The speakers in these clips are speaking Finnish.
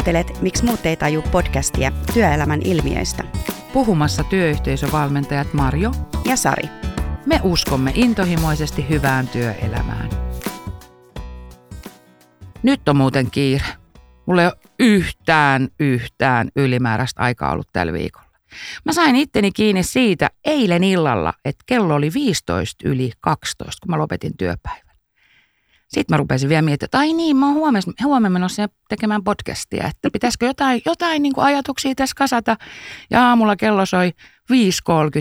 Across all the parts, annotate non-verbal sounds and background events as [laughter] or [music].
Kuuntelet Miksi muut ei taju podcastia työelämän ilmiöistä. Puhumassa työyhteisövalmentajat Marjo ja Sari. Me uskomme intohimoisesti hyvään työelämään. Nyt on muuten kiire. Mulla ei ole yhtään, yhtään ylimääräistä aikaa ollut tällä viikolla. Mä sain itteni kiinni siitä eilen illalla, että kello oli 15 yli 12, kun mä lopetin työpäivän. Sitten mä rupesin vielä miettimään, että ai niin, mä oon huomenna, huomenna menossa tekemään podcastia, että pitäisikö jotain, jotain niin kuin ajatuksia tässä kasata. Ja aamulla kello soi 5.30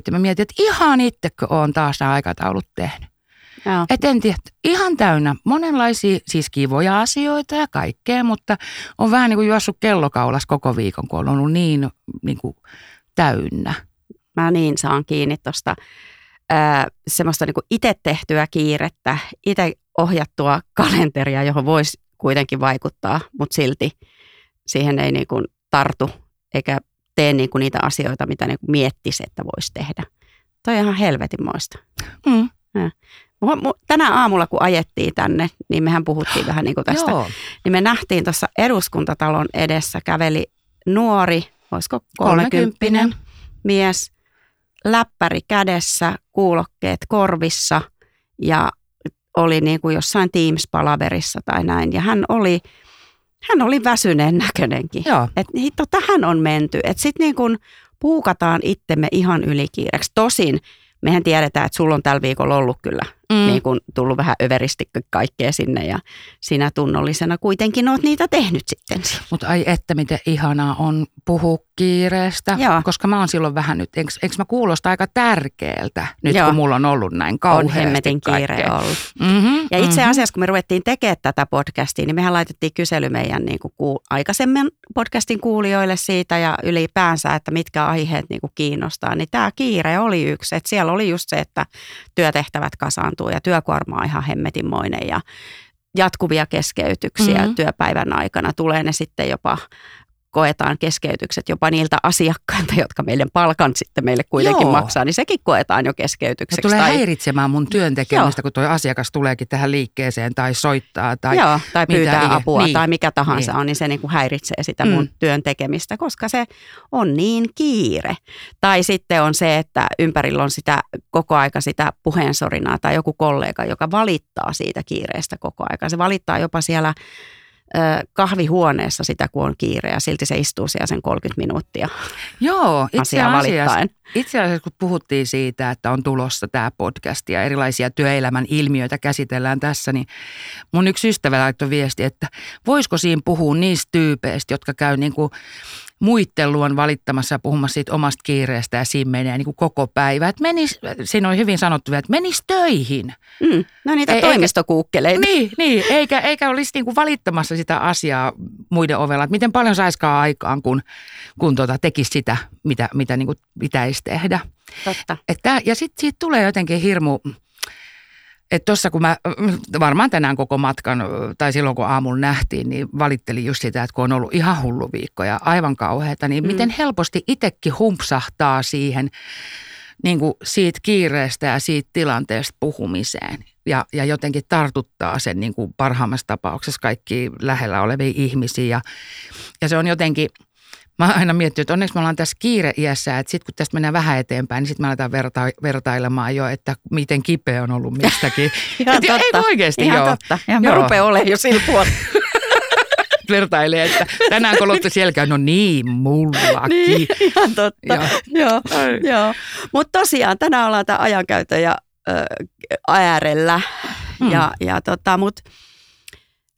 ja mä mietin, että ihan itsekö oon taas nämä aikataulut tehnyt. Joo. Et en tiedä, ihan täynnä monenlaisia, siis kivoja asioita ja kaikkea, mutta on vähän niin kuin juossut kellokaulas koko viikon, kun on ollut niin, niin kuin täynnä. Mä niin saan kiinni tuosta semmoista niin itse tehtyä kiirettä, itse ohjattua kalenteria, johon voisi kuitenkin vaikuttaa, mutta silti siihen ei niin kuin tartu eikä tee niin kuin niitä asioita, mitä niin kuin miettisi, että voisi tehdä. Toi on ihan helvetinmoista. Mm. Tänä aamulla, kun ajettiin tänne, niin mehän puhuttiin vähän niin kuin tästä. Joo. Niin me nähtiin tuossa eduskuntatalon edessä käveli nuori, olisiko kolmekymppinen mies, läppäri kädessä, kuulokkeet korvissa ja oli niin kuin jossain Teams-palaverissa tai näin. Ja hän oli, hän oli väsyneen näköinenkin. Että hitto, tähän on menty. Että sitten niin kuin puukataan itsemme ihan ylikiireksi. Tosin mehän tiedetään, että sulla on tällä viikolla ollut kyllä mm. niin kuin tullut vähän överisti kaikkea sinne ja sinä tunnollisena kuitenkin oot niitä tehnyt sitten. Mutta ai että miten ihanaa on puhua kiireestä, Joo. koska mä oon silloin vähän nyt, eikö, eikö mä kuulosta aika tärkeältä nyt Joo. kun mulla on ollut näin kauheasti On hemmetin kiire ollut. Mm-hmm, ja itse mm-hmm. asiassa kun me ruvettiin tekemään tätä podcastia, niin mehän laitettiin kysely meidän niin kuin kuul- aikaisemmin podcastin kuulijoille siitä ja ylipäänsä, että mitkä aiheet niin kuin kiinnostaa. Niin tämä kiire oli yksi, että siellä oli just se, että työtehtävät kasaantuu ja työkuorma on ihan hemmetinmoinen ja jatkuvia keskeytyksiä mm-hmm. työpäivän aikana. Tulee ne sitten jopa koetaan keskeytykset jopa niiltä asiakkailta, jotka meille palkan sitten meille kuitenkin Joo. maksaa, niin sekin koetaan jo keskeytykseksi. Se tulee tai... häiritsemään mun työn tekemistä, kun tuo asiakas tuleekin tähän liikkeeseen tai soittaa. Tai, Joo, tai pyytää mitä, apua niin, tai mikä tahansa niin. on, niin se niin kuin häiritsee sitä mun mm. työn tekemistä, koska se on niin kiire. Tai sitten on se, että ympärillä on sitä koko aika sitä puheensorinaa tai joku kollega, joka valittaa siitä kiireestä koko aika. Se valittaa jopa siellä kahvihuoneessa sitä, kun on kiire ja silti se istuu siellä sen 30 minuuttia Joo, itse asiassa, itse asiassa kun puhuttiin siitä, että on tulossa tämä podcast ja erilaisia työelämän ilmiöitä käsitellään tässä, niin mun yksi ystävä laittoi viesti, että voisiko siinä puhua niistä tyypeistä, jotka käy niin kuin muitten luon valittamassa ja puhumassa siitä omasta kiireestä ja siinä menee niin kuin koko päivä. Että menis, siinä on hyvin sanottu, että menis töihin. Mm, no niitä Ei, toimistokuukkeleita. Niin, niin eikä, eikä olisi niin kuin valittamassa sitä asiaa muiden ovella, että miten paljon saiskaan aikaan, kun, kun tota, tekisi sitä, mitä, mitä niin kuin pitäisi tehdä. Totta. Että, ja sitten siitä tulee jotenkin hirmu että tuossa kun mä varmaan tänään koko matkan, tai silloin kun aamulla nähtiin, niin valittelin just sitä, että kun on ollut ihan hullu viikko ja aivan kauheata, niin mm. miten helposti itsekin humpsahtaa siihen niin kuin siitä kiireestä ja siitä tilanteesta puhumiseen. Ja, ja jotenkin tartuttaa sen niin kuin parhaimmassa tapauksessa kaikki lähellä olevia ihmisiä. Ja, ja se on jotenkin – mä aina miettinyt, että onneksi me ollaan tässä kiire-iässä, että sitten kun tästä mennään vähän eteenpäin, niin sitten me aletaan verta- vertailemaan jo, että miten kipeä on ollut mistäkin. [laughs] Ihan totta. Ei oikeasti, Ihan joo. totta. Ja mä rupean olemaan jo sillä puolella. [laughs] vertailee, että tänään kolottu selkää, no niin, mullakin. [laughs] Niin, ihan totta. Joo, joo. joo. Mutta tosiaan tänään ollaan tämä ajankäytö ja äärellä. Hmm. Ja, ja tota, mutta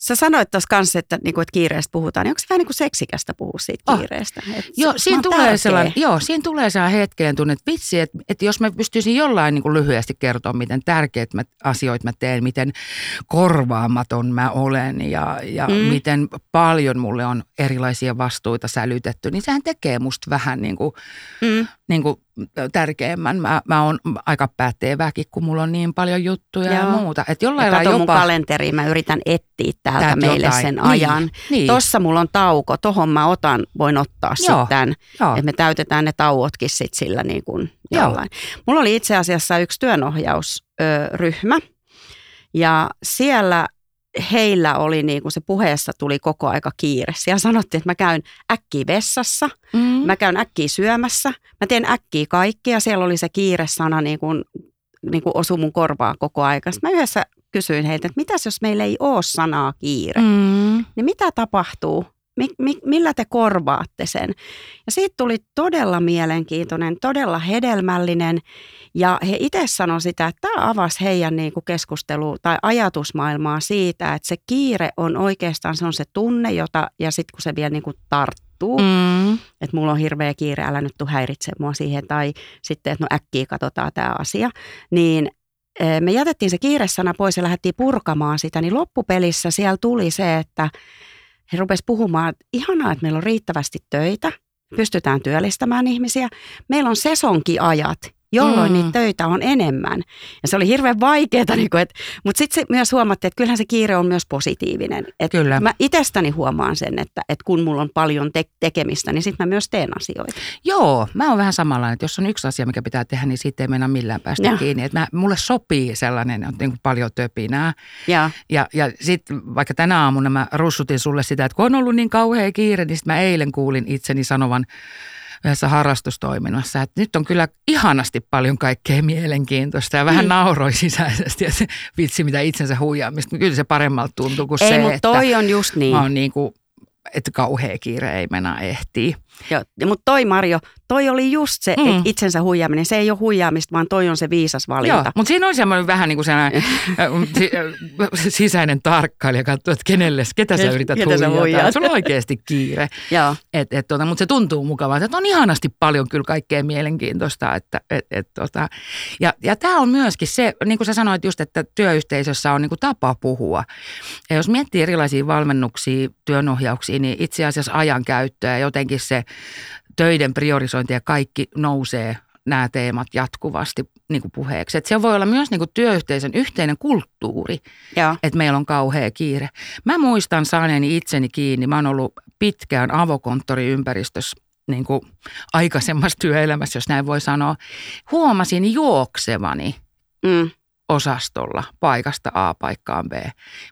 Sä sanoit tuossa kanssa, että, niin kuin, että kiireestä puhutaan, niin onko se vähän niin kuin seksikästä puhua siitä oh. kiireestä? Et joo, siinä tulee sellainen, joo, siinä tulee sellainen hetkeen tunne, että vitsi, että, että jos mä pystyisin jollain niin kuin lyhyesti kertoa, miten tärkeät mä, asioita mä teen, miten korvaamaton mä olen ja, ja mm. miten paljon mulle on erilaisia vastuita sälytetty, niin sehän tekee musta vähän niin kuin, mm. niin kuin tärkeimmän. Mä, mä oon aika päätteeväkin, kun mulla on niin paljon juttuja Joo. ja muuta. Et jollain ja jopa... mun kalenteriin, mä yritän etsiä täältä Täältä meille jotain. sen niin, ajan. Niin. Tossa mulla on tauko, tohon mä otan, voin ottaa Joo. sitten. Että me täytetään ne tauotkin sit sillä niin kuin jollain. Mulla oli itse asiassa yksi työnohjausryhmä ja siellä heillä oli niin kuin se puheessa tuli koko aika kiire. Siellä sanottiin, että mä käyn äkkiä vessassa, mm. mä käyn äkkiä syömässä, mä teen äkkiä kaikkea. Siellä oli se kiire-sana niin kuin, niin kuin osu mun korvaa koko aika. Sitten mä yhdessä kysyin heiltä, että mitäs jos meillä ei ole sanaa kiire, mm. niin mitä tapahtuu? Mi, mi, millä te korvaatte sen? Ja siitä tuli todella mielenkiintoinen, todella hedelmällinen. Ja he itse sanoivat sitä, että tämä avasi heidän niin kuin keskustelu tai ajatusmaailmaa siitä, että se kiire on oikeastaan se on se tunne, jota, ja sitten kun se vielä niin kuin tarttuu, mm. että mulla on hirveä kiire, älä nyt tuu häiritse mua siihen, tai sitten, että no äkkiä katsotaan tämä asia, niin e, me jätettiin se kiiresana pois ja lähdettiin purkamaan sitä, niin loppupelissä siellä tuli se, että he rupesivat puhumaan, että ihanaa, että meillä on riittävästi töitä, pystytään työllistämään ihmisiä. Meillä on sesonkiajat, jolloin mm. niitä töitä on enemmän. Ja se oli hirveän vaikeaa, niin kuin, että, mutta sitten myös huomattiin, että kyllähän se kiire on myös positiivinen. Että Kyllä. Mä itsestäni huomaan sen, että, että kun mulla on paljon te- tekemistä, niin sitten mä myös teen asioita. Joo, mä oon vähän samanlainen, että jos on yksi asia, mikä pitää tehdä, niin siitä ei mennä millään päästä ja. kiinni. Että mä, mulle sopii sellainen, että niin kuin paljon töpinää. Ja, ja, ja sitten vaikka tänä aamuna mä russutin sulle sitä, että kun on ollut niin kauhea kiire, niin mä eilen kuulin itseni sanovan, yhdessä harrastustoiminnassa. Että nyt on kyllä ihanasti paljon kaikkea mielenkiintoista ja vähän mm. nauroi sisäisesti, että vitsi mitä itsensä huijaamista. Kyllä se paremmalta tuntuu kuin Ei, se, mutta toi on just niin. Mä oon niin kuin että kauhea kiire ei mennä ehtii. Joo, mutta toi Marjo, toi oli just se mm. itsensä huijaaminen. Se ei ole huijaamista, vaan toi on se viisas valinta. Joo, mutta siinä on semmoinen vähän niin kuin sellainen [laughs] sisäinen tarkkailija, katsoo, että kenelle, ketä sä yrität ketä huijata. Se on oikeasti kiire. [laughs] et, et, tota, mutta se tuntuu mukavalta, että on ihanasti paljon kyllä kaikkea mielenkiintoista. Että, et, et, tota. Ja, ja tämä on myöskin se, niin kuin sä sanoit just, että työyhteisössä on niin kuin tapa puhua. Ja jos miettii erilaisia valmennuksia, työnohjauksia, niin itse asiassa ajankäyttöä ja jotenkin se töiden priorisointi ja kaikki nousee nämä teemat jatkuvasti niin kuin puheeksi. Että se voi olla myös niin kuin työyhteisön yhteinen kulttuuri, että meillä on kauhea kiire. Mä muistan saaneeni itseni kiinni. Mä oon ollut pitkään avokonttoriympäristössä niin kuin aikaisemmassa työelämässä, jos näin voi sanoa. Huomasin juoksevani mm osastolla paikasta A paikkaan B.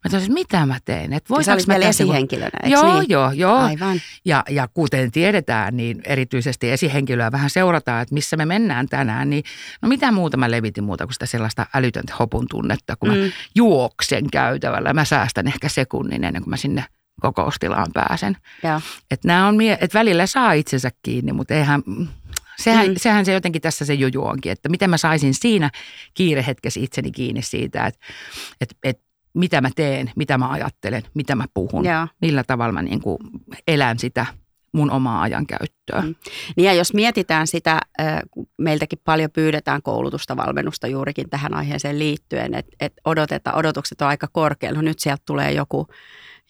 Mä toisin, mitä mä teen? Et Sä olit vielä esihenkilönä, eikö Joo, niin? joo, joo. Aivan. Ja, ja kuten tiedetään, niin erityisesti esihenkilöä vähän seurataan, että missä me mennään tänään. Niin no mitä muuta mä levitin muuta kuin sitä sellaista älytöntä hopun tunnetta, kun mm. mä juoksen käytävällä. Mä säästän ehkä sekunnin ennen kuin mä sinne kokoustilaan pääsen. Että on, että välillä saa itsensä kiinni, mutta eihän, Sehän, mm. sehän se jotenkin tässä se juju onkin, että miten mä saisin siinä kiirehetkessä itseni kiinni siitä, että, että, että mitä mä teen, mitä mä ajattelen, mitä mä puhun, ja. millä tavalla mä niin kuin elän sitä mun omaa ajankäyttöä. Mm. Niin ja jos mietitään sitä, meiltäkin paljon pyydetään koulutusta, valmennusta juurikin tähän aiheeseen liittyen, että, että odotetaan, odotukset on aika korkealla. No nyt sieltä tulee joku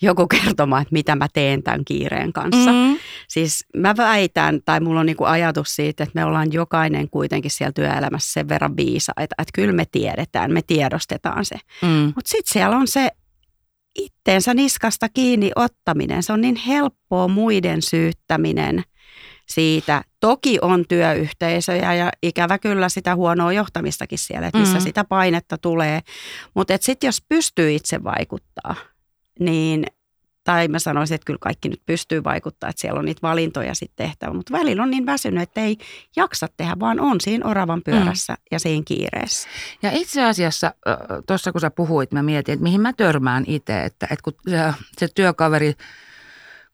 joku kertomaan, että mitä mä teen tämän kiireen kanssa. Mm. Siis mä väitän, tai mulla on niinku ajatus siitä, että me ollaan jokainen kuitenkin siellä työelämässä sen verran viisaita, että kyllä me tiedetään, me tiedostetaan se. Mm. Mutta sitten siellä on se itteensä niskasta kiinni ottaminen. Se on niin helppoa muiden syyttäminen siitä. Toki on työyhteisöjä ja ikävä kyllä sitä huonoa johtamistakin siellä, että missä mm. sitä painetta tulee. Mutta sitten jos pystyy itse vaikuttaa – niin tai mä sanoisin, että kyllä kaikki nyt pystyy vaikuttaa, että siellä on niitä valintoja sitten tehtävä, mutta välillä on niin väsynyt, että ei jaksa tehdä, vaan on siinä oravan pyörässä mm. ja siinä kiireessä. Ja itse asiassa tuossa kun sä puhuit, mä mietin, että mihin mä törmään itse, että, että kun se työkaveri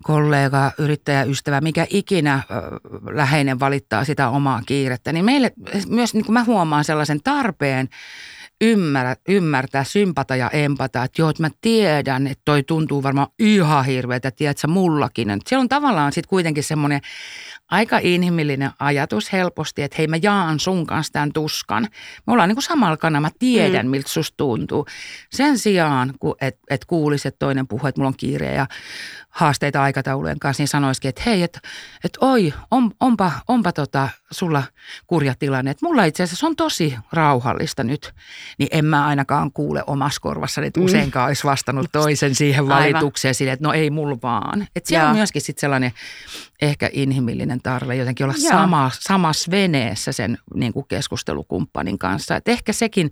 kollega, yrittäjä, ystävä, mikä ikinä läheinen valittaa sitä omaa kiirettä, niin meille myös niin kuin mä huomaan sellaisen tarpeen ymmärrä, ymmärtää, sympata ja empata, että joo, että mä tiedän, että toi tuntuu varmaan ihan hirveätä, tiedätkö mullakin. Että siellä on tavallaan sitten kuitenkin semmoinen aika inhimillinen ajatus helposti, että hei mä jaan sun kanssa tämän tuskan. Me ollaan niin kuin samalla kanalla, mä tiedän mm. miltä susta tuntuu. Sen sijaan, että et kuulisi, että toinen puhuu, että mulla on kiire ja haasteita aikataulujen kanssa, niin sanoisikin, että hei, että et oi, on, onpa, onpa tota, sulla kurja tilanne. Että mulla itse asiassa on tosi rauhallista nyt, niin en mä ainakaan kuule omassa korvassani, että mm. useinkaan olisi vastannut toisen siihen valitukseen sille, että no ei mulla vaan. Että siellä on myöskin sitten sellainen ehkä inhimillinen tarve jotenkin olla sama, samassa veneessä sen niin kuin keskustelukumppanin kanssa. Että ehkä sekin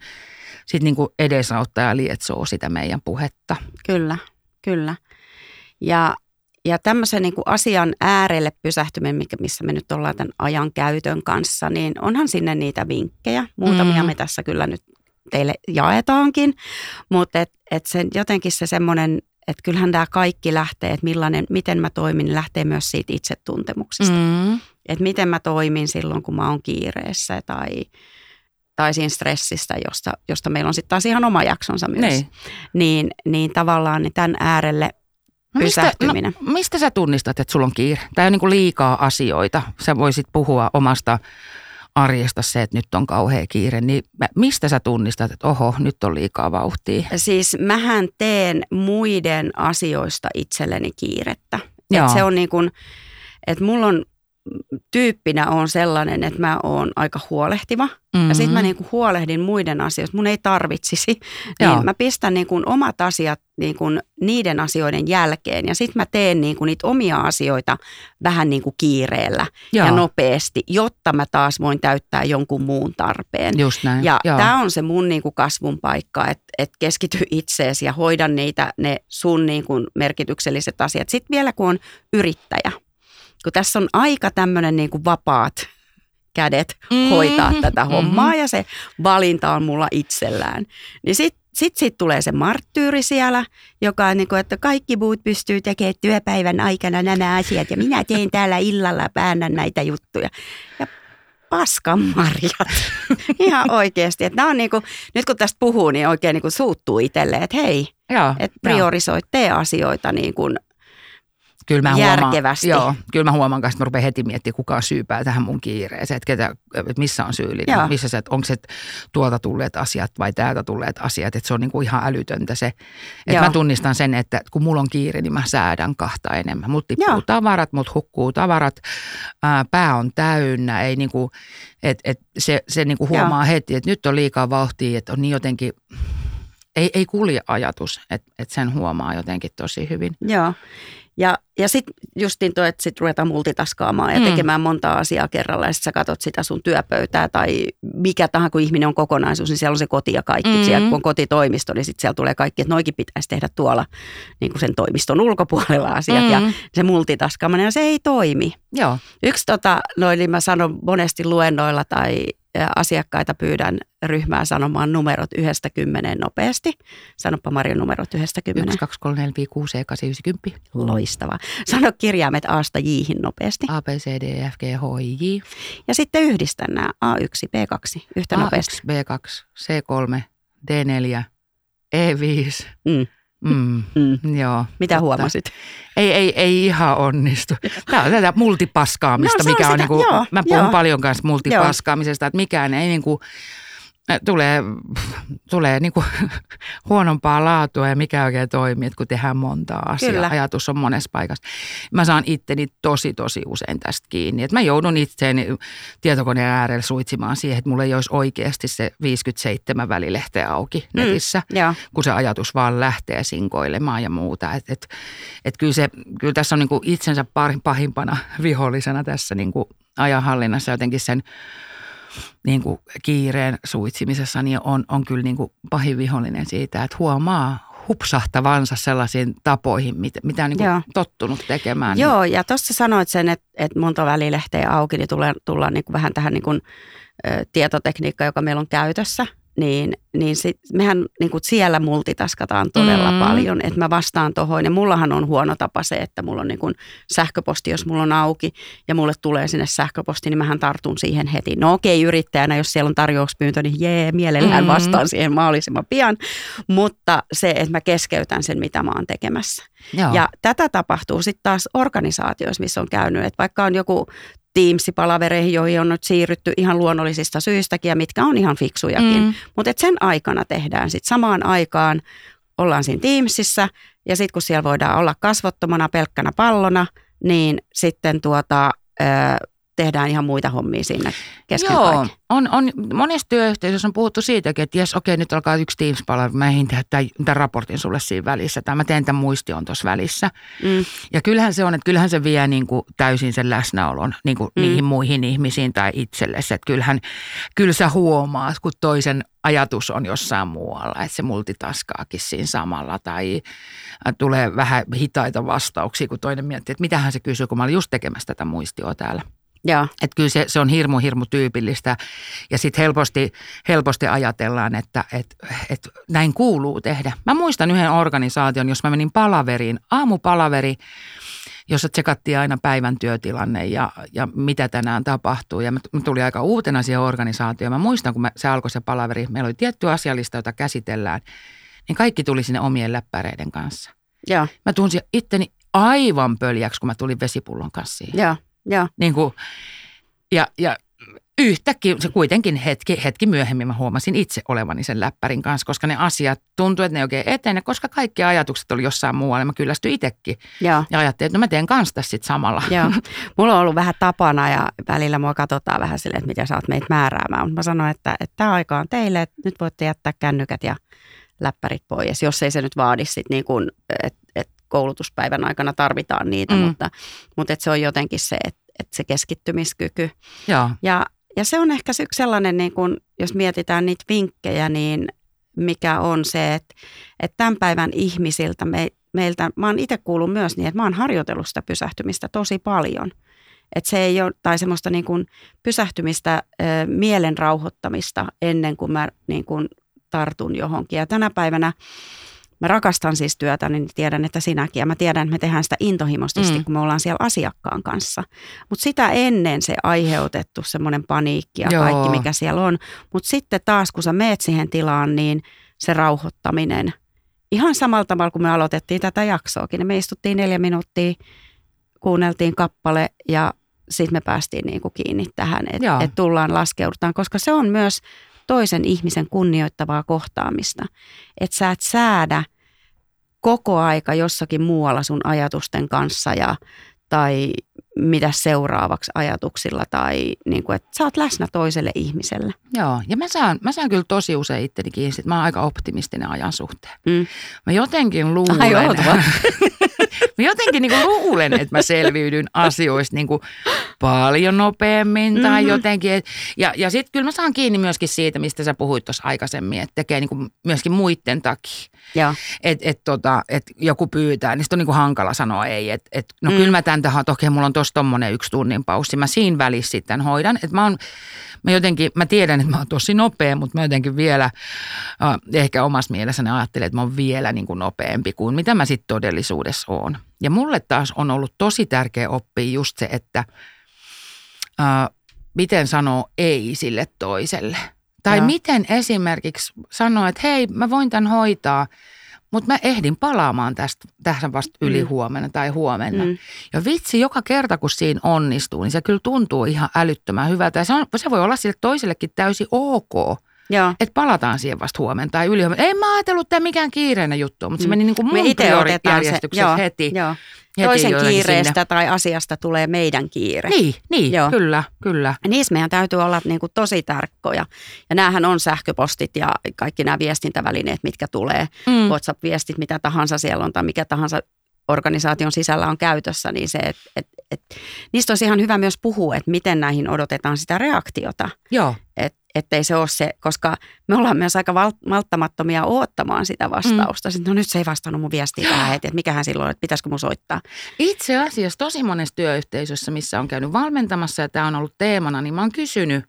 sit niin kuin edesauttaa ja lietsoo sitä meidän puhetta. Kyllä, kyllä. Ja, ja tämmöisen niin kuin asian äärelle pysähtyminen, missä me nyt ollaan tämän ajan käytön kanssa, niin onhan sinne niitä vinkkejä. Muutamia mm. me tässä kyllä nyt teille jaetaankin, mutta et, et sen, jotenkin se semmoinen, että kyllähän tämä kaikki lähtee, että millainen, miten mä toimin, niin lähtee myös siitä itsetuntemuksesta. Mm. Että miten mä toimin silloin, kun mä oon kiireessä tai, tai siinä stressistä, josta, josta meillä on sitten taas ihan oma jaksonsa myös. Niin, niin, niin tavallaan niin tämän äärelle No mistä, no, mistä sä tunnistat, että sulla on kiire? Tämä on niin kuin liikaa asioita. Sä voisit puhua omasta arjesta se, että nyt on kauhea kiire, niin mistä sä tunnistat, että oho, nyt on liikaa vauhtia? Siis mähän teen muiden asioista itselleni kiirettä. Et se on niin kuin, että mulla on tyyppinä on sellainen, että mä oon aika huolehtiva. Mm-hmm. Ja sitten mä niinku huolehdin muiden asioista. Mun ei tarvitsisi. Niin mä pistän niinku omat asiat niinku niiden asioiden jälkeen. Ja sitten mä teen niinku niitä omia asioita vähän niinku kiireellä Joo. ja nopeasti, jotta mä taas voin täyttää jonkun muun tarpeen. Just näin. Ja tämä on se mun niinku kasvun paikka, että et keskity itseesi ja hoida niitä ne sun niinku merkitykselliset asiat. Sitten vielä kun on yrittäjä – kun tässä on aika tämmöinen niin kuin vapaat kädet mm-hmm, hoitaa tätä hommaa mm-hmm. ja se valinta on mulla itsellään. Niin sitten sit sit tulee se marttyyri siellä, joka on niin kuin, että kaikki muut pystyy tekemään työpäivän aikana nämä asiat ja minä teen täällä illalla päännän näitä juttuja. Ja paskan marjat. [laughs] Ihan oikeasti. Että on niin kuin, nyt kun tästä puhuu, niin oikein niin kuin suuttuu itselleen, että hei, Joo, että priorisoi, tee asioita niin kuin kyllä mä järkevästi. Huomaan, joo, kyllä mä huomaan, että mä rupean heti miettimään, kuka on syypää tähän mun kiireeseen, että, ketä, että missä on syyllinen, joo. missä se, että onko se tuolta tulleet asiat vai täältä tulleet asiat, että se on niin kuin ihan älytöntä se. Että mä tunnistan sen, että kun mulla on kiire, niin mä säädän kahta enemmän. Mut tippuu joo. tavarat, mut hukkuu tavarat, ää, pää on täynnä, ei niin kuin, että et se, se niin kuin huomaa joo. heti, että nyt on liikaa vauhtia, että on niin jotenkin ei, ei kulje ajatus, että, että sen huomaa jotenkin tosi hyvin. Joo. Ja, ja sitten justiin tuo, että sitten ruvetaan multitaskaamaan ja mm. tekemään monta asiaa kerralla ja sitten sä katsot sitä sun työpöytää tai mikä tahansa, kun ihminen on kokonaisuus, niin siellä on se koti ja kaikki. Mm. Siellä kun on kotitoimisto, niin sitten siellä tulee kaikki, että noikin pitäisi tehdä tuolla niin kuin sen toimiston ulkopuolella asiat mm. ja se multitaskaaminen ja se ei toimi. Joo. Yksi tota, noin niin mä sanon monesti luennoilla tai asiakkaita pyydän ryhmää sanomaan numerot yhdestä kymmeneen nopeasti. Sanoppa Marjo numerot yhdestä kymmeneen. 1, 2, 3, 4, 5, 6, 7, 8, 9, 10. Loistavaa. Sano kirjaimet Asta Jihin nopeasti. A, B, C, D, E, F, G, H, I, J. Ja sitten yhdistä nämä A1, B2 yhtä A1, nopeasti. B2, C3, D4, E5. Mm. Mm, mm. Joo. Mitä huomasit? Ei, ei, ei ihan onnistu. Tämä on tätä multipaskaamista, no, mikä on, on niin kuin, joo, mä puhun joo. paljon kanssa multipaskaamisesta, että mikään ei niin kuin, tulee, tulee niin kuin [laughs] huonompaa laatua ja mikä oikein toimii, että kun tehdään monta asiaa. Kyllä. Ajatus on monessa paikassa. Mä saan itteni tosi, tosi usein tästä kiinni. Että mä joudun itseäni tietokoneen äärellä suitsimaan siihen, että mulla ei olisi oikeasti se 57 välilehteä auki mm, netissä, mm, kun se ajatus vaan lähtee sinkoilemaan ja muuta. Että et, et kyllä, se, kyllä tässä on niin kuin itsensä pahimpana vihollisena tässä niin kuin ajanhallinnassa jotenkin sen niin kuin kiireen suitsimisessa niin on, on kyllä niin kuin pahin vihollinen siitä, että huomaa hupsahtavansa sellaisiin tapoihin, mitä, mitä on niin kuin tottunut tekemään. Joo, ja tuossa sanoit sen, että, että monta välilehteä auki, niin tullaan, tullaan niin kuin vähän tähän niin kuin, ö, tietotekniikkaan, joka meillä on käytössä – niin, niin sit, mehän niin kuin siellä multitaskataan todella mm. paljon, että mä vastaan tuohon. Ja mullahan on huono tapa se, että mulla on niin kuin sähköposti, jos mulla on auki ja mulle tulee sinne sähköposti, niin mähän tartun siihen heti. No okei, okay, yrittäjänä, jos siellä on tarjouspyyntö, niin jee, mielellään mm. vastaan siihen mahdollisimman pian. Mutta se, että mä keskeytän sen, mitä mä oon tekemässä. Joo. Ja tätä tapahtuu sitten taas organisaatioissa, missä on käynyt, että vaikka on joku Teams-palavereihin, joihin on nyt siirrytty ihan luonnollisista syistäkin ja mitkä on ihan fiksujakin. Mm. Mutta sen aikana tehdään sitten samaan aikaan, ollaan siinä Teamsissa ja sitten kun siellä voidaan olla kasvottomana pelkkänä pallona, niin sitten tuota, ö, tehdään ihan muita hommia sinne kesken Joo, kaiken. on, on, monessa työyhteisössä on puhuttu siitäkin, että jes, okei, nyt alkaa yksi Teams-palvelu, mä ehdin tehdä tämän, tämän raportin sulle siinä välissä, tai mä teen tämän muistion tuossa välissä. Mm. Ja kyllähän se on, että kyllähän se vie niin kuin täysin sen läsnäolon niin kuin Mm. niihin muihin ihmisiin tai itsellesi. Että kyllähän, kyllä sä huomaat, kun toisen ajatus on jossain muualla, että se multitaskaakin siinä samalla tai äh, tulee vähän hitaita vastauksia, kun toinen miettii, että mitähän se kysyy, kun mä olin just tekemässä tätä muistioa täällä. Joo, Että kyllä se, se on hirmu, hirmu tyypillistä ja sitten helposti, helposti ajatellaan, että et, et näin kuuluu tehdä. Mä muistan yhden organisaation, jos mä menin palaveriin, aamupalaveri, jossa tsekattiin aina päivän työtilanne ja, ja mitä tänään tapahtuu. Ja mä, tulin aika uutena siihen organisaatioon. Mä muistan, kun mä, se alkoi se palaveri, meillä oli tietty asialista, jota käsitellään, niin kaikki tuli sinne omien läppäreiden kanssa. joo, Mä tunsin itteni aivan pöljäksi, kun mä tulin vesipullon kanssa siihen. joo, joo. Niin kuin, ja, ja yhtäkkiä se kuitenkin hetki, hetki myöhemmin mä huomasin itse olevani sen läppärin kanssa, koska ne asiat tuntui, että ne ei oikein etene, koska kaikki ajatukset oli jossain muualla. Mä kyllästyin itsekin joo. ja ajattelin, että no mä teen kanssa tässä sit samalla. Joo. [laughs] Mulla on ollut vähän tapana ja välillä mua katsotaan vähän silleen, että mitä sä oot meitä määräämään. Mutta mä sanoin, että, että tämä aika on teille, että nyt voitte jättää kännykät ja läppärit pois, jos ei se nyt vaadi sit niin kuin, että koulutuspäivän aikana tarvitaan niitä, Mm. mutta, mutta että se on jotenkin se, että, että se keskittymiskyky. Joo, Ja, ja se on ehkä yksi sellainen, niin kun, jos mietitään niitä vinkkejä, niin mikä on se, että, että tämän päivän ihmisiltä, me, meiltä, mä oon itse kuullut myös niin, että mä oon harjoitellut sitä pysähtymistä tosi paljon. Että se ei ole, tai semmoista niin kuin pysähtymistä, mielen rauhoittamista ennen kuin mä niin kuin tartun johonkin. Ja tänä päivänä mä rakastan siis työtä, niin tiedän, että sinäkin. Ja mä tiedän, että me tehdään sitä intohimoisesti, Mm. kun me ollaan siellä asiakkaan kanssa. Mutta sitä ennen se aiheutettu semmoinen paniikki ja Joo. kaikki, mikä siellä on. Mutta sitten taas, kun sä meet siihen tilaan, niin se rauhoittaminen, ihan samalla tavalla kuin me aloitettiin tätä jaksoakin, niin me istuttiin neljä minuuttia, kuunneltiin kappale ja sitten me päästiin niin kuin kiinni tähän, että et tullaan laskeudutaan, koska se on myös toisen ihmisen kunnioittavaa kohtaamista. Että sä et säädä koko aika jossakin muualla sun ajatusten kanssa ja, tai mitä seuraavaksi ajatuksilla tai niin kuin, että sä oot läsnä toiselle ihmiselle. joo. Ja mä saan, mä saan kyllä tosi usein itteni kiinni, että mä oon aika optimistinen ajan suhteen. Mm. Mä jotenkin luulen, Ai. [laughs] mä jotenkin niin kuin luulen, että mä selviydyn asioista niin kuin paljon nopeammin tai Mhm. jotenkin. Et, ja ja sitten kyllä mä saan kiinni myöskin siitä, mistä sä puhuit tuossa aikaisemmin, että tekee niin kuin myöskin muiden takia. Että et tota, et joku pyytää, niin sitten on niin kuin hankala sanoa ei. Et, et, no Mm. kyllä mä tämän tähän, okei mulla on tuossa tommonen yksi tunnin paussi. Mä siinä välissä sitten hoidan. Että mä, oon, mä jotenkin, mä tiedän, että mä oon tosi nopea, mutta mä jotenkin vielä, äh, ehkä omassa mielessäni ajattelen, että mä oon vielä niin kuin nopeampi kuin mitä mä sitten todellisuudessa oon. Ja mulle taas on ollut tosi tärkeä oppia just se, että äh, miten sanoo ei sille toiselle. Tai Joo. miten esimerkiksi sanoa, että hei, mä voin tämän hoitaa, mutta mä ehdin palaamaan tästä tähän vasta yli Mm. huomenna tai huomenna. mm. Ja vitsi, joka kerta kun siinä onnistuu, niin se kyllä tuntuu ihan älyttömän hyvältä. Ja se, on, se voi olla sille toisellekin täysin ok, Joo. että palataan siihen vasta huomenna tai yli huomenna. En mä ajatellut tämä mikään kiireinen juttu, mutta se Mm. meni niin kuin mun itse otetaan se, priorijärjestyksessä joo, heti. joo. heti Toisen kiireestä sinne. tai asiasta tulee meidän kiire. Niin, niin Joo. kyllä, kyllä. Ja niissä meidän täytyy olla niin kuin tosi tarkkoja. Ja näähän on sähköpostit ja kaikki nämä viestintävälineet, mitkä tulee. Mm. WhatsApp-viestit, mitä tahansa siellä on tai mikä tahansa organisaation sisällä on käytössä, niin se, et, et, et, niistä olisi ihan hyvä myös puhua, että miten näihin odotetaan sitä reaktiota. Joo, Et, ettei se ole se, koska me ollaan myös aika val- malttamattomia odottamaan sitä vastausta. Mm. No nyt se ei vastannut mun viestiin tähän heti, että mikähän silloin, että pitäisikö mun soittaa. Itse asiassa tosi monessa työyhteisössä, missä on käynyt valmentamassa ja tämä on ollut teemana, niin mä oon kysynyt,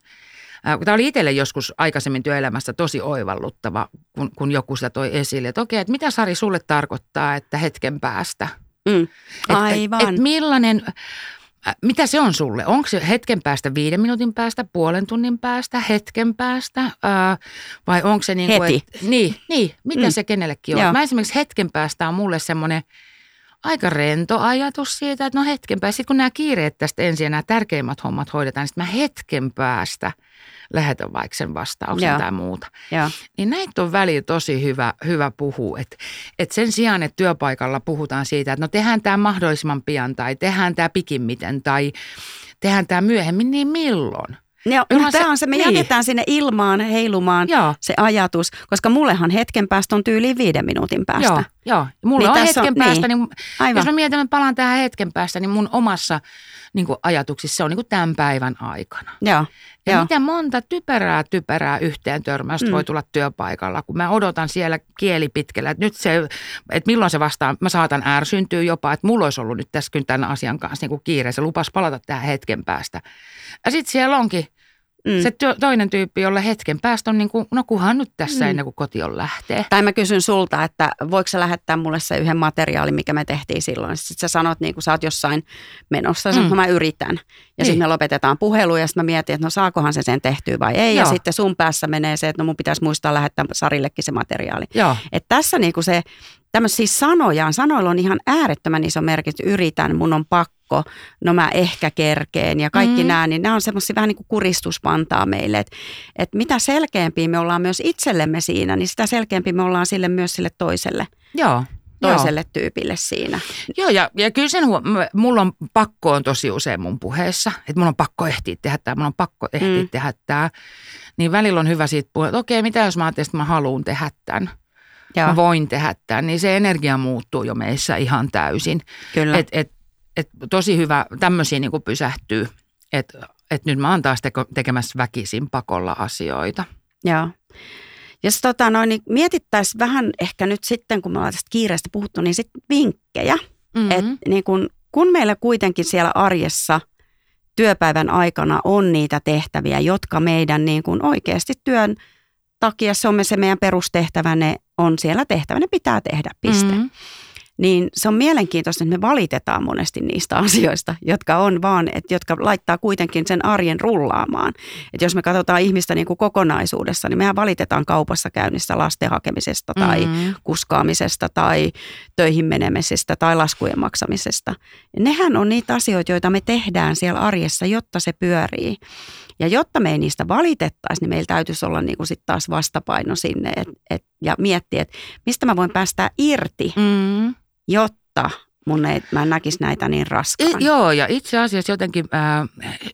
tämä oli itselle joskus aikaisemmin työelämässä tosi oivalluttava, kun, kun joku sitä toi esille, että okei, että mitä Sari sulle tarkoittaa, että hetken päästä? Mm. Et, Aivan. Et, et millainen, äh, mitä se on sulle? Onko se hetken päästä, viiden minuutin päästä, puolen tunnin päästä, hetken päästä? Ää, vai onko se niin kuin, Heti. Et, niin, niin, mitä Mm. se kenellekin on? Joo. Mä esimerkiksi hetken päästä on mulle semmoinen aika rento ajatus siitä, että no hetken päästä, kun nämä kiireet tästä ensin ja nämä tärkeimmät hommat hoidetaan, niin sitten mä hetken päästä lähetän vaikka sen vastauksen Joo. tai muuta. Joo. Niin näitä on välillä tosi hyvä, hyvä puhua. Että et sen sijaan, että työpaikalla puhutaan siitä, että no tehdään tämä mahdollisimman pian tai tehdään tämä pikimmiten tai tehdään tämä myöhemmin, niin milloin? Joo, no, tämä on se, me niin. jätetään sinne ilmaan heilumaan Joo. se ajatus, koska mullehan hetken päästä on tyyli viiden minuutin päästä. Joo, joo. mulla niin on hetken on, päästä, niin, niin Aivan. jos mä mietin, että palaan tähän hetken päästä, niin mun omassa niin kuin ajatuksissa se on niin kuin tämän päivän aikana. Joo. Ja Joo. miten monta typerää, typerää yhteen törmäystä mm. voi tulla työpaikalla, kun mä odotan siellä kieli pitkällä, että nyt se, että milloin se vastaa, mä saatan ärsyntyä jopa, että mulla olisi ollut nyt tässä tämän asian kanssa niin kuin kiire, se lupas palata tähän hetken päästä. Ja sitten siellä onkin Mm. Se toinen tyyppi, jolle hetken päästä on niin kuin, no kuhan nyt tässä mm. ennen kuin koti on lähtee. Tai mä kysyn sulta, että voiko sä lähettää mulle se yhden materiaalin, mikä me tehtiin silloin. Sitten sä sanot, niin kuin sä oot jossain menossa, mm. että mä yritän. Ja niin. sitten me lopetetaan puhelu ja sitten mä mietin, että no saakohan se sen tehtyä vai ei. Joo. Ja sitten sun päässä menee se, että no mun pitäisi muistaa lähettää Sarillekin se materiaali. Joo. Et tässä niin kuin se tämmöisiä sanoja, sanoilla on ihan äärettömän iso merkitys. Yritän, mun on pakko, no mä ehkä kerkeen ja kaikki mm. nämä, niin nämä on semmoisia vähän niin kuin kuristuspantaa meille. Että et mitä selkeämpiä me ollaan myös itsellemme siinä, niin sitä selkeämpi me ollaan sille myös sille toiselle. Joo toiselle Joo. tyypille siinä. Joo, ja, ja kyllä sen huom- mulla on pakko on tosi usein mun puheessa, että mulla on pakko ehtiä tehdä tämä, mulla on pakko ehtiä mm. tehdä tämä. Niin välillä on hyvä siitä puhua, että okei, mitä jos mä ajattelin, että mä haluan tehdä tämän. Joo. mä voin tehdä tämän, niin se energia muuttuu jo meissä ihan täysin. Kyllä. Et, et, et tosi hyvä tämmöisiä niin pysähtyy, että et nyt mä oon taas teko, tekemässä väkisin pakolla asioita. Joo. Jos tota noin, niin mietittäisiin vähän ehkä nyt sitten, kun me ollaan tästä kiireestä puhuttu, niin sitten vinkkejä. Mm-hmm. Et niin kun, kun meillä kuitenkin siellä arjessa työpäivän aikana on niitä tehtäviä, jotka meidän niin kun oikeasti työn takia se on se meidän perustehtävä, ne on siellä tehtävä, ne pitää tehdä, piste. Mm-hmm. Niin se on mielenkiintoista, että me valitetaan monesti niistä asioista, jotka on vaan, että jotka laittaa kuitenkin sen arjen rullaamaan. Että jos me katsotaan ihmistä niin kuin kokonaisuudessa, niin mehän valitetaan kaupassa käynnissä lasten hakemisesta tai mm-hmm. kuskaamisesta tai töihin menemisestä tai laskujen maksamisesta. Ja nehän on niitä asioita, joita me tehdään siellä arjessa, jotta se pyörii. Ja jotta me ei niistä valitettaisi, niin meillä täytyisi olla niin kuin sit taas vastapaino sinne et, et, ja miettiä, että mistä mä voin päästä irti, mm. Jotta mun ei, mä en näkisi näitä niin raskaana. joo, ja itse asiassa jotenkin äh,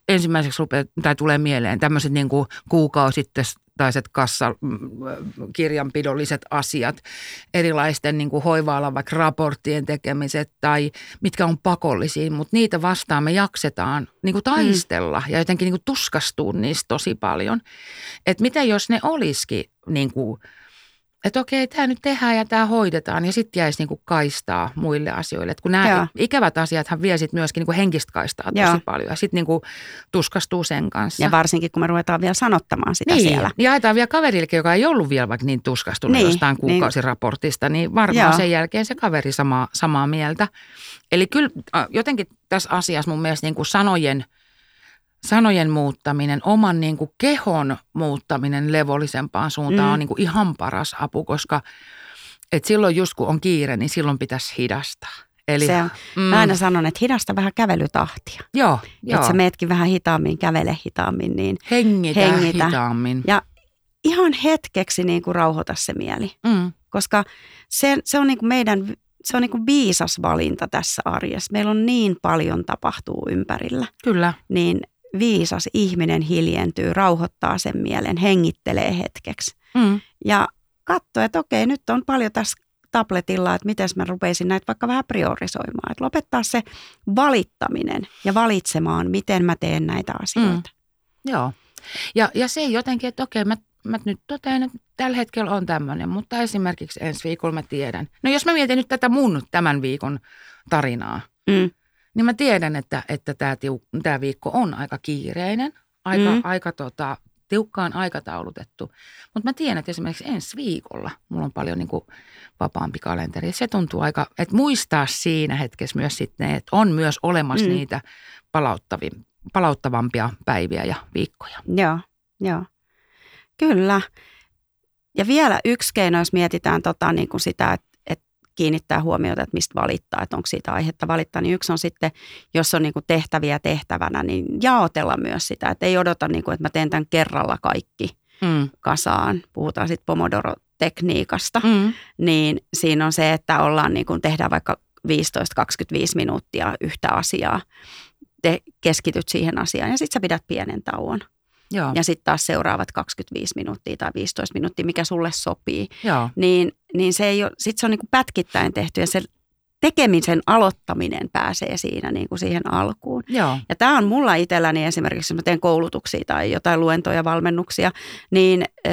ensimmäiseksi rupeaa, tai tulee mieleen tämmöiset niin kuin kuukausittaiset kassakirjanpidolliset asiat, erilaisten niin kuin hoiva vaikka raporttien tekemiset tai mitkä on pakollisia, mutta niitä vastaan me jaksetaan niin kuin taistella mm. ja jotenkin niin kuin tuskastua niistä tosi paljon. Että mitä jos ne olisikin niin kuin – että okei, tämä nyt tehdään ja tämä hoidetaan ja sitten jäisi niinku kaistaa muille asioille. Et kun nämä Joo. ikävät asiathan vie sit myöskin niinku henkistä kaistaa tosi Joo. paljon ja sitten niinku tuskastuu sen kanssa. Ja varsinkin kun me ruvetaan vielä sanottamaan sitä niin. siellä. Ja jaetaan vielä kaverille, joka ei ollut vielä vaikka niin tuskastunut niin. jostain niin. kuukausiraportista, niin varmaan Joo. sen jälkeen se kaveri samaa, samaa mieltä. Eli kyllä jotenkin tässä asiassa mun mielestä niinku sanojen – sanojen muuttaminen, oman niin kuin kehon muuttaminen levollisempaan suuntaan mm. on niin kuin ihan paras apu, koska et silloin just kun on kiire, niin silloin pitäisi hidastaa. Eli, se on, mm. Mä aina sanon, että hidasta vähän kävelytahtia. Joo, joo. Että sä meetkin vähän hitaammin, kävele hitaammin. Niin hengitä, hengitä hitaammin. Ja ihan hetkeksi niin kuin rauhoita se mieli. Mm. Koska se, se on niin kuin meidän se on niin kuin viisas valinta tässä arjessa. Meillä on niin paljon tapahtuu ympärillä. Kyllä. Niin viisas ihminen hiljentyy, rauhoittaa sen mielen, hengittelee hetkeksi. Mm. Ja katsoo, että okei, nyt on paljon tässä tabletilla, että miten mä rupeisin näitä vaikka vähän priorisoimaan. Että lopettaa se valittaminen ja valitsemaan, miten mä teen näitä asioita. Mm. Joo. Ja, ja se jotenkin, että okei, mä, mä nyt totean, että tällä hetkellä on tämmöinen, mutta esimerkiksi ensi viikolla mä tiedän. No jos mä mietin nyt tätä mun tämän viikon tarinaa, mm niin mä tiedän, että, että tämä, tiu, tämä viikko on aika kiireinen, aika, mm. aika tota, tiukkaan aikataulutettu. Mutta mä tiedän, että esimerkiksi ensi viikolla mulla on paljon niin kuin vapaampi kalenteri. Se tuntuu aika, että muistaa siinä hetkessä myös sitten, että on myös olemassa mm. niitä palauttavampia päiviä ja viikkoja. Joo, joo. Kyllä. Ja vielä yksi keino, jos mietitään tota, niin kuin sitä, että kiinnittää huomiota, että mistä valittaa, että onko siitä aihetta valittaa. Niin yksi on sitten, jos on niin kuin tehtäviä tehtävänä, niin jaotella myös sitä, että ei odota, niin kuin, että mä teen tämän kerralla kaikki mm. kasaan. Puhutaan sitten Pomodoro-tekniikasta. Mm. Niin siinä on se, että ollaan niin kuin, tehdään vaikka 15-25 minuuttia yhtä asiaa te keskityt siihen asiaan ja sitten sä pidät pienen tauon. Joo. Ja sitten taas seuraavat 25 minuuttia tai 15 minuuttia, mikä sulle sopii. Joo. Niin, niin se ei ole, sit se on niin kuin pätkittäin tehty ja se tekemisen aloittaminen pääsee siinä niin kuin siihen alkuun. Joo. Ja tämä on mulla itselläni esimerkiksi, jos mä teen koulutuksia tai jotain luentoja, valmennuksia, niin äh,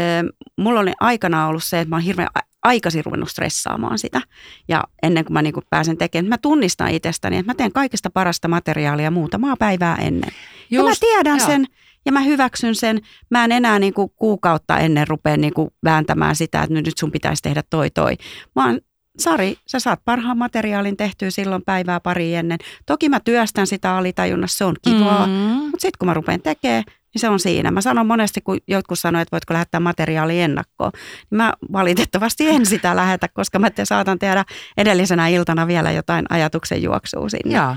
mulla oli aikana ollut se, että mä oon hirveän aikaisin ruvennut stressaamaan sitä. Ja ennen kuin mä niin kuin pääsen tekemään, mä tunnistan itsestäni, että mä teen kaikista parasta materiaalia muutamaa päivää ennen. Just, ja mä tiedän joo. sen ja mä hyväksyn sen. Mä en enää niin kuin kuukautta ennen rupea niin kuin vääntämään sitä, että nyt sun pitäisi tehdä toi toi. Vaan Sari, sä saat parhaan materiaalin tehtyä silloin päivää pari ennen. Toki mä työstän sitä alitajunnassa, se on kivaa, mm. mutta sitten kun mä rupean tekemään, niin se on siinä. Mä sanon monesti, kun jotkut sanoo, että voitko lähettää materiaali ennakkoon, niin mä valitettavasti en [laughs] sitä lähetä, koska mä te saatan tehdä edellisenä iltana vielä jotain ajatuksen juoksua sinne. Joo.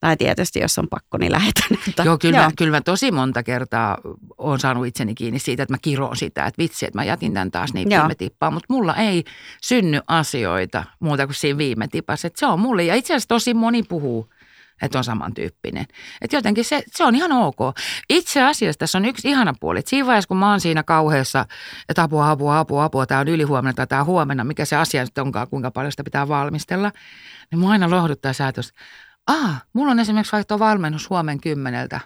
Tai tietysti, jos on pakko, niin lähetän. Mutta, joo, kyllä, joo. Mä, kyllä mä tosi monta kertaa olen saanut itseni kiinni siitä, että mä kiroon sitä, että vitsi, että mä jätin tämän taas niin viime tippaan. Mutta mulla ei synny asioita muuta kuin siinä viime tipassa. Että se on mulle, ja itse asiassa tosi moni puhuu että on samantyyppinen. Että jotenkin se, se on ihan ok. Itse asiassa tässä on yksi ihana puoli. Että siinä vaiheessa, kun mä oon siinä kauheassa, että apua, apua, apua, apua, tämä on ylihuomenna tai tämä huomenna, mikä se asia nyt onkaan, kuinka paljon sitä pitää valmistella, niin mua aina lohduttaa ajatus, ah, mulla on esimerkiksi vaikka valmennus huomen kymmeneltä.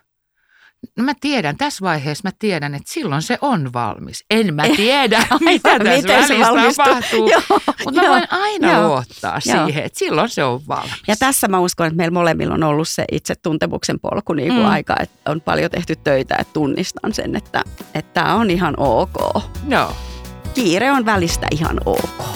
No mä tiedän, tässä vaiheessa mä tiedän, että silloin se on valmis. En mä tiedä, [laughs] [laughs] mitä tässä Miten se tapahtuu, mutta mä voin aina joo, luottaa joo. siihen, että silloin se on valmis. Ja tässä mä uskon, että meillä molemmilla on ollut se itse tuntemuksen polku niin kuin mm. aika, että on paljon tehty töitä, että tunnistan sen, että tämä on ihan ok. Joo. Kiire on välistä ihan ok.